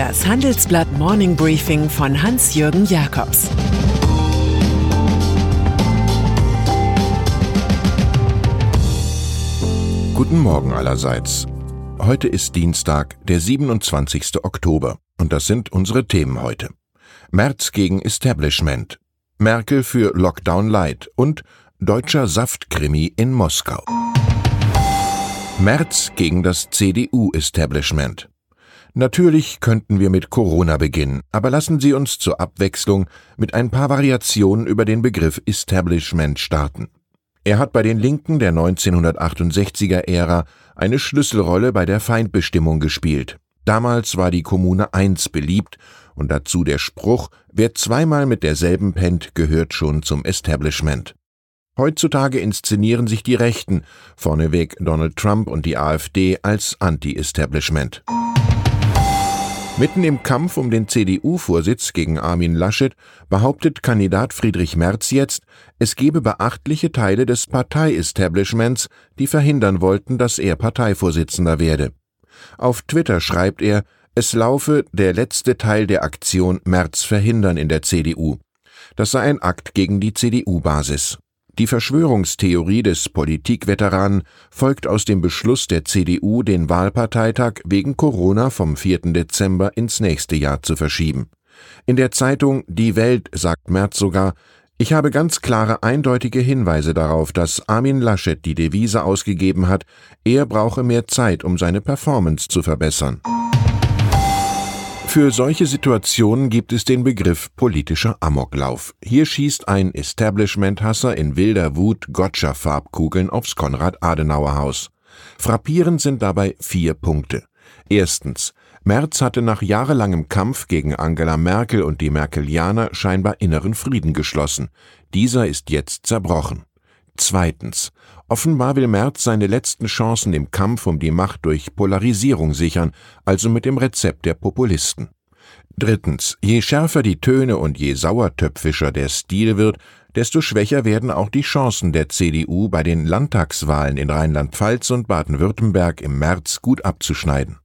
Das Handelsblatt Morning Briefing von Hans-Jürgen Jakobs Guten Morgen allerseits. Heute ist Dienstag, der 27. Oktober, und das sind unsere Themen heute. März gegen Establishment, Merkel für Lockdown Light und deutscher Saftkrimi in Moskau. März gegen das CDU-Establishment. Natürlich könnten wir mit Corona beginnen, aber lassen Sie uns zur Abwechslung mit ein paar Variationen über den Begriff Establishment starten. Er hat bei den Linken der 1968er Ära eine Schlüsselrolle bei der Feindbestimmung gespielt. Damals war die Kommune 1 beliebt und dazu der Spruch, wer zweimal mit derselben pennt, gehört schon zum Establishment. Heutzutage inszenieren sich die Rechten, vorneweg Donald Trump und die AfD, als Anti-Establishment. Mitten im Kampf um den CDU-Vorsitz gegen Armin Laschet behauptet Kandidat Friedrich Merz jetzt, es gebe beachtliche Teile des Partei-Establishments, die verhindern wollten, dass er Parteivorsitzender werde. Auf Twitter schreibt er, es laufe der letzte Teil der Aktion Merz verhindern in der CDU. Das sei ein Akt gegen die CDU-Basis. Die Verschwörungstheorie des Politikveteranen folgt aus dem Beschluss der CDU, den Wahlparteitag wegen Corona vom 4. Dezember ins nächste Jahr zu verschieben. In der Zeitung Die Welt sagt Merz sogar, ich habe ganz klare, eindeutige Hinweise darauf, dass Armin Laschet die Devise ausgegeben hat, er brauche mehr Zeit, um seine Performance zu verbessern. Für solche Situationen gibt es den Begriff politischer Amoklauf. Hier schießt ein Establishment-Hasser in wilder Wut Gotcha-Farbkugeln aufs Konrad-Adenauer-Haus. Frappierend sind dabei vier Punkte. Erstens. Merz hatte nach jahrelangem Kampf gegen Angela Merkel und die Merkelianer scheinbar inneren Frieden geschlossen. Dieser ist jetzt zerbrochen. Zweitens. Offenbar will Merz seine letzten Chancen im Kampf um die Macht durch Polarisierung sichern, also mit dem Rezept der Populisten. Drittens. Je schärfer die Töne und je sauertöpfischer der Stil wird, desto schwächer werden auch die Chancen der CDU bei den Landtagswahlen in Rheinland-Pfalz und Baden-Württemberg im März gut abzuschneiden.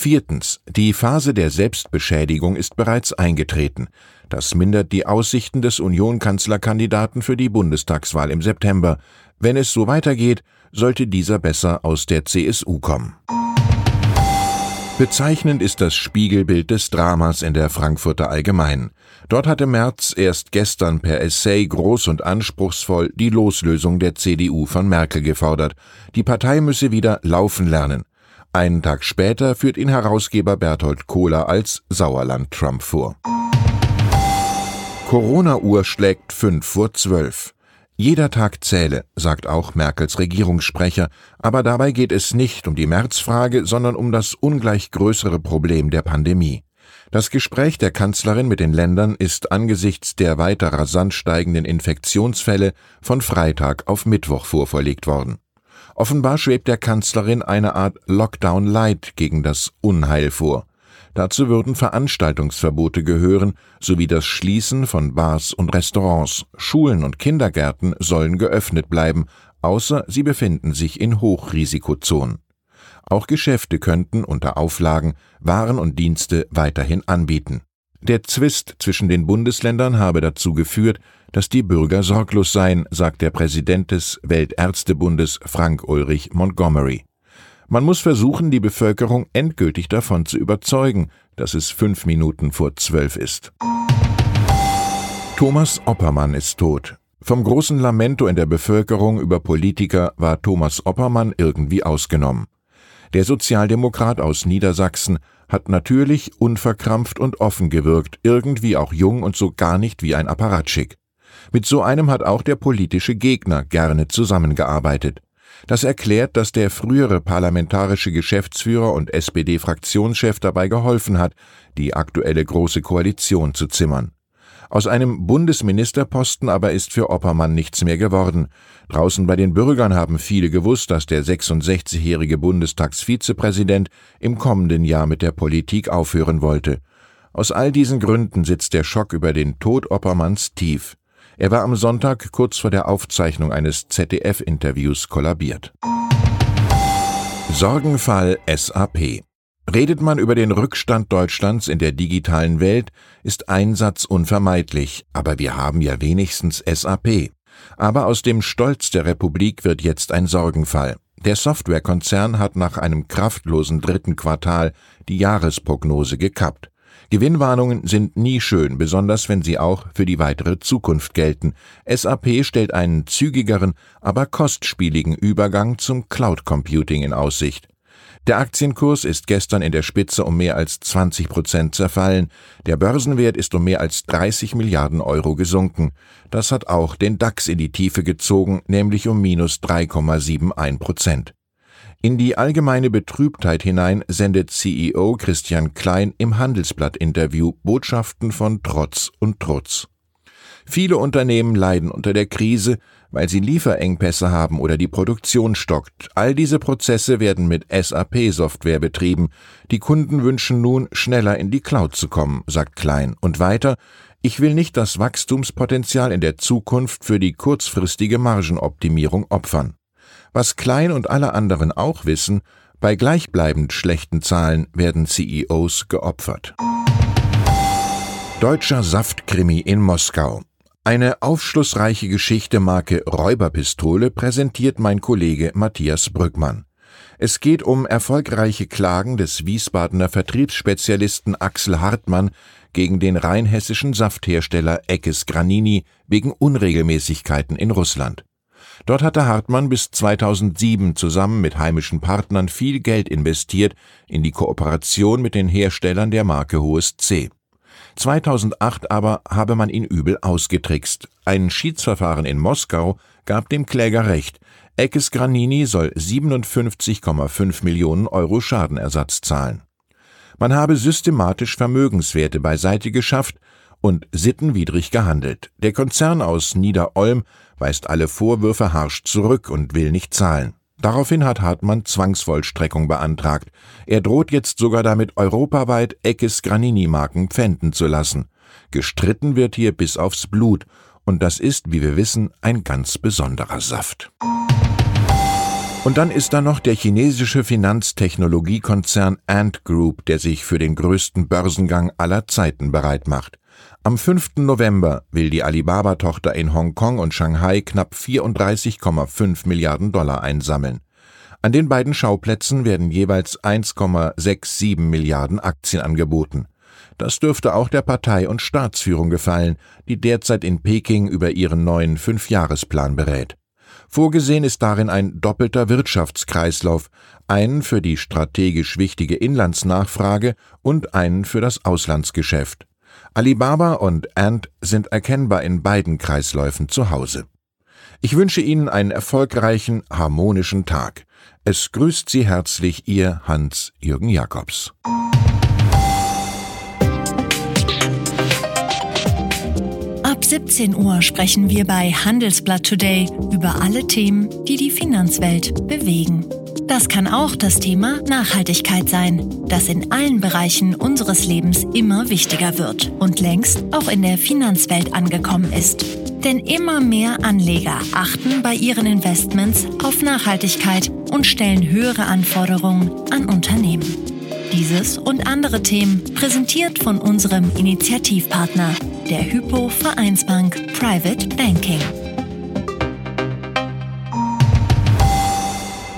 Viertens. Die Phase der Selbstbeschädigung ist bereits eingetreten. Das mindert die Aussichten des Union-Kanzlerkandidaten für die Bundestagswahl im September. Wenn es so weitergeht, sollte dieser besser aus der CSU kommen. Bezeichnend ist das Spiegelbild des Dramas in der Frankfurter Allgemeinen. Dort hatte Merz erst gestern per Essay groß und anspruchsvoll die Loslösung der CDU von Merkel gefordert. Die Partei müsse wieder laufen lernen. Einen Tag später führt ihn Herausgeber Berthold Kohler als Sauerland-Trump vor. Corona-Uhr schlägt fünf vor zwölf. Jeder Tag zähle, sagt auch Merkels Regierungssprecher, aber dabei geht es nicht um die Märzfrage, sondern um das ungleich größere Problem der Pandemie. Das Gespräch der Kanzlerin mit den Ländern ist angesichts der weiter rasant steigenden Infektionsfälle von Freitag auf Mittwoch vorverlegt worden. Offenbar schwebt der Kanzlerin eine Art Lockdown Light gegen das Unheil vor. Dazu würden Veranstaltungsverbote gehören, sowie das Schließen von Bars und Restaurants. Schulen und Kindergärten sollen geöffnet bleiben, außer sie befinden sich in Hochrisikozonen. Auch Geschäfte könnten unter Auflagen Waren und Dienste weiterhin anbieten. Der Zwist zwischen den Bundesländern habe dazu geführt, dass die Bürger sorglos seien, sagt der Präsident des Weltärztebundes Frank Ulrich Montgomery. Man muss versuchen, die Bevölkerung endgültig davon zu überzeugen, dass es fünf Minuten vor zwölf ist. Thomas Oppermann ist tot. Vom großen Lamento in der Bevölkerung über Politiker war Thomas Oppermann irgendwie ausgenommen. Der Sozialdemokrat aus Niedersachsen hat natürlich unverkrampft und offen gewirkt, irgendwie auch jung und so gar nicht wie ein Apparatschik. Mit so einem hat auch der politische Gegner gerne zusammengearbeitet. Das erklärt, dass der frühere parlamentarische Geschäftsführer und SPD-Fraktionschef dabei geholfen hat, die aktuelle Große Koalition zu zimmern. Aus einem Bundesministerposten aber ist für Oppermann nichts mehr geworden. Draußen bei den Bürgern haben viele gewusst, dass der 66-jährige Bundestagsvizepräsident im kommenden Jahr mit der Politik aufhören wollte. Aus all diesen Gründen sitzt der Schock über den Tod Oppermanns tief. Er war am Sonntag kurz vor der Aufzeichnung eines ZDF-Interviews kollabiert. Sorgenfall SAP Redet man über den Rückstand Deutschlands in der digitalen Welt, ist Einsatz unvermeidlich, aber wir haben ja wenigstens SAP. Aber aus dem Stolz der Republik wird jetzt ein Sorgenfall. Der Softwarekonzern hat nach einem kraftlosen dritten Quartal die Jahresprognose gekappt. Gewinnwarnungen sind nie schön, besonders wenn sie auch für die weitere Zukunft gelten. SAP stellt einen zügigeren, aber kostspieligen Übergang zum Cloud Computing in Aussicht. Der Aktienkurs ist gestern in der Spitze um mehr als 20 Prozent zerfallen. Der Börsenwert ist um mehr als 30 Milliarden Euro gesunken. Das hat auch den DAX in die Tiefe gezogen, nämlich um minus 3,71 Prozent. In die allgemeine Betrübtheit hinein sendet CEO Christian Klein im Handelsblatt-Interview Botschaften von Trotz und Trutz. Viele Unternehmen leiden unter der Krise, weil sie Lieferengpässe haben oder die Produktion stockt. All diese Prozesse werden mit SAP-Software betrieben. Die Kunden wünschen nun, schneller in die Cloud zu kommen, sagt Klein. Und weiter, ich will nicht das Wachstumspotenzial in der Zukunft für die kurzfristige Margenoptimierung opfern. Was Klein und alle anderen auch wissen, bei gleichbleibend schlechten Zahlen werden CEOs geopfert. Deutscher Saftkrimi in Moskau. Eine aufschlussreiche Geschichte Marke Räuberpistole präsentiert mein Kollege Matthias Brückmann. Es geht um erfolgreiche Klagen des Wiesbadener Vertriebsspezialisten Axel Hartmann gegen den rheinhessischen Safthersteller Eckes Granini wegen Unregelmäßigkeiten in Russland. Dort hatte Hartmann bis 2007 zusammen mit heimischen Partnern viel Geld investiert in die Kooperation mit den Herstellern der Marke Hohes C. 2008 aber habe man ihn übel ausgetrickst. Ein Schiedsverfahren in Moskau gab dem Kläger recht. Eckes Granini soll 57,5 Millionen Euro Schadenersatz zahlen. Man habe systematisch Vermögenswerte beiseite geschafft und sittenwidrig gehandelt. Der Konzern aus Niederolm weist alle Vorwürfe harsch zurück und will nicht zahlen. Daraufhin hat Hartmann Zwangsvollstreckung beantragt. Er droht jetzt sogar damit, europaweit Eckes Granini-Marken pfänden zu lassen. Gestritten wird hier bis aufs Blut. Und das ist, wie wir wissen, ein ganz besonderer Saft. Und dann ist da noch der chinesische Finanztechnologiekonzern Ant Group, der sich für den größten Börsengang aller Zeiten bereit macht. Am 5. November will die Alibaba-Tochter in Hongkong und Shanghai knapp 34,5 Milliarden Dollar einsammeln. An den beiden Schauplätzen werden jeweils 1,67 Milliarden Aktien angeboten. Das dürfte auch der Partei und Staatsführung gefallen, die derzeit in Peking über ihren neuen Fünfjahresplan berät. Vorgesehen ist darin ein doppelter Wirtschaftskreislauf, einen für die strategisch wichtige Inlandsnachfrage und einen für das Auslandsgeschäft. Alibaba und Ant sind erkennbar in beiden Kreisläufen zu Hause. Ich wünsche Ihnen einen erfolgreichen, harmonischen Tag. Es grüßt Sie herzlich Ihr Hans-Jürgen Jakobs. Ab 17 Uhr sprechen wir bei Handelsblatt Today über alle Themen, die die Finanzwelt bewegen. Das kann auch das Thema Nachhaltigkeit sein, das in allen Bereichen unseres Lebens immer wichtiger wird und längst auch in der Finanzwelt angekommen ist. Denn immer mehr Anleger achten bei ihren Investments auf Nachhaltigkeit und stellen höhere Anforderungen an Unternehmen. Dieses und andere Themen präsentiert von unserem Initiativpartner, der Hypo Vereinsbank Private Banking.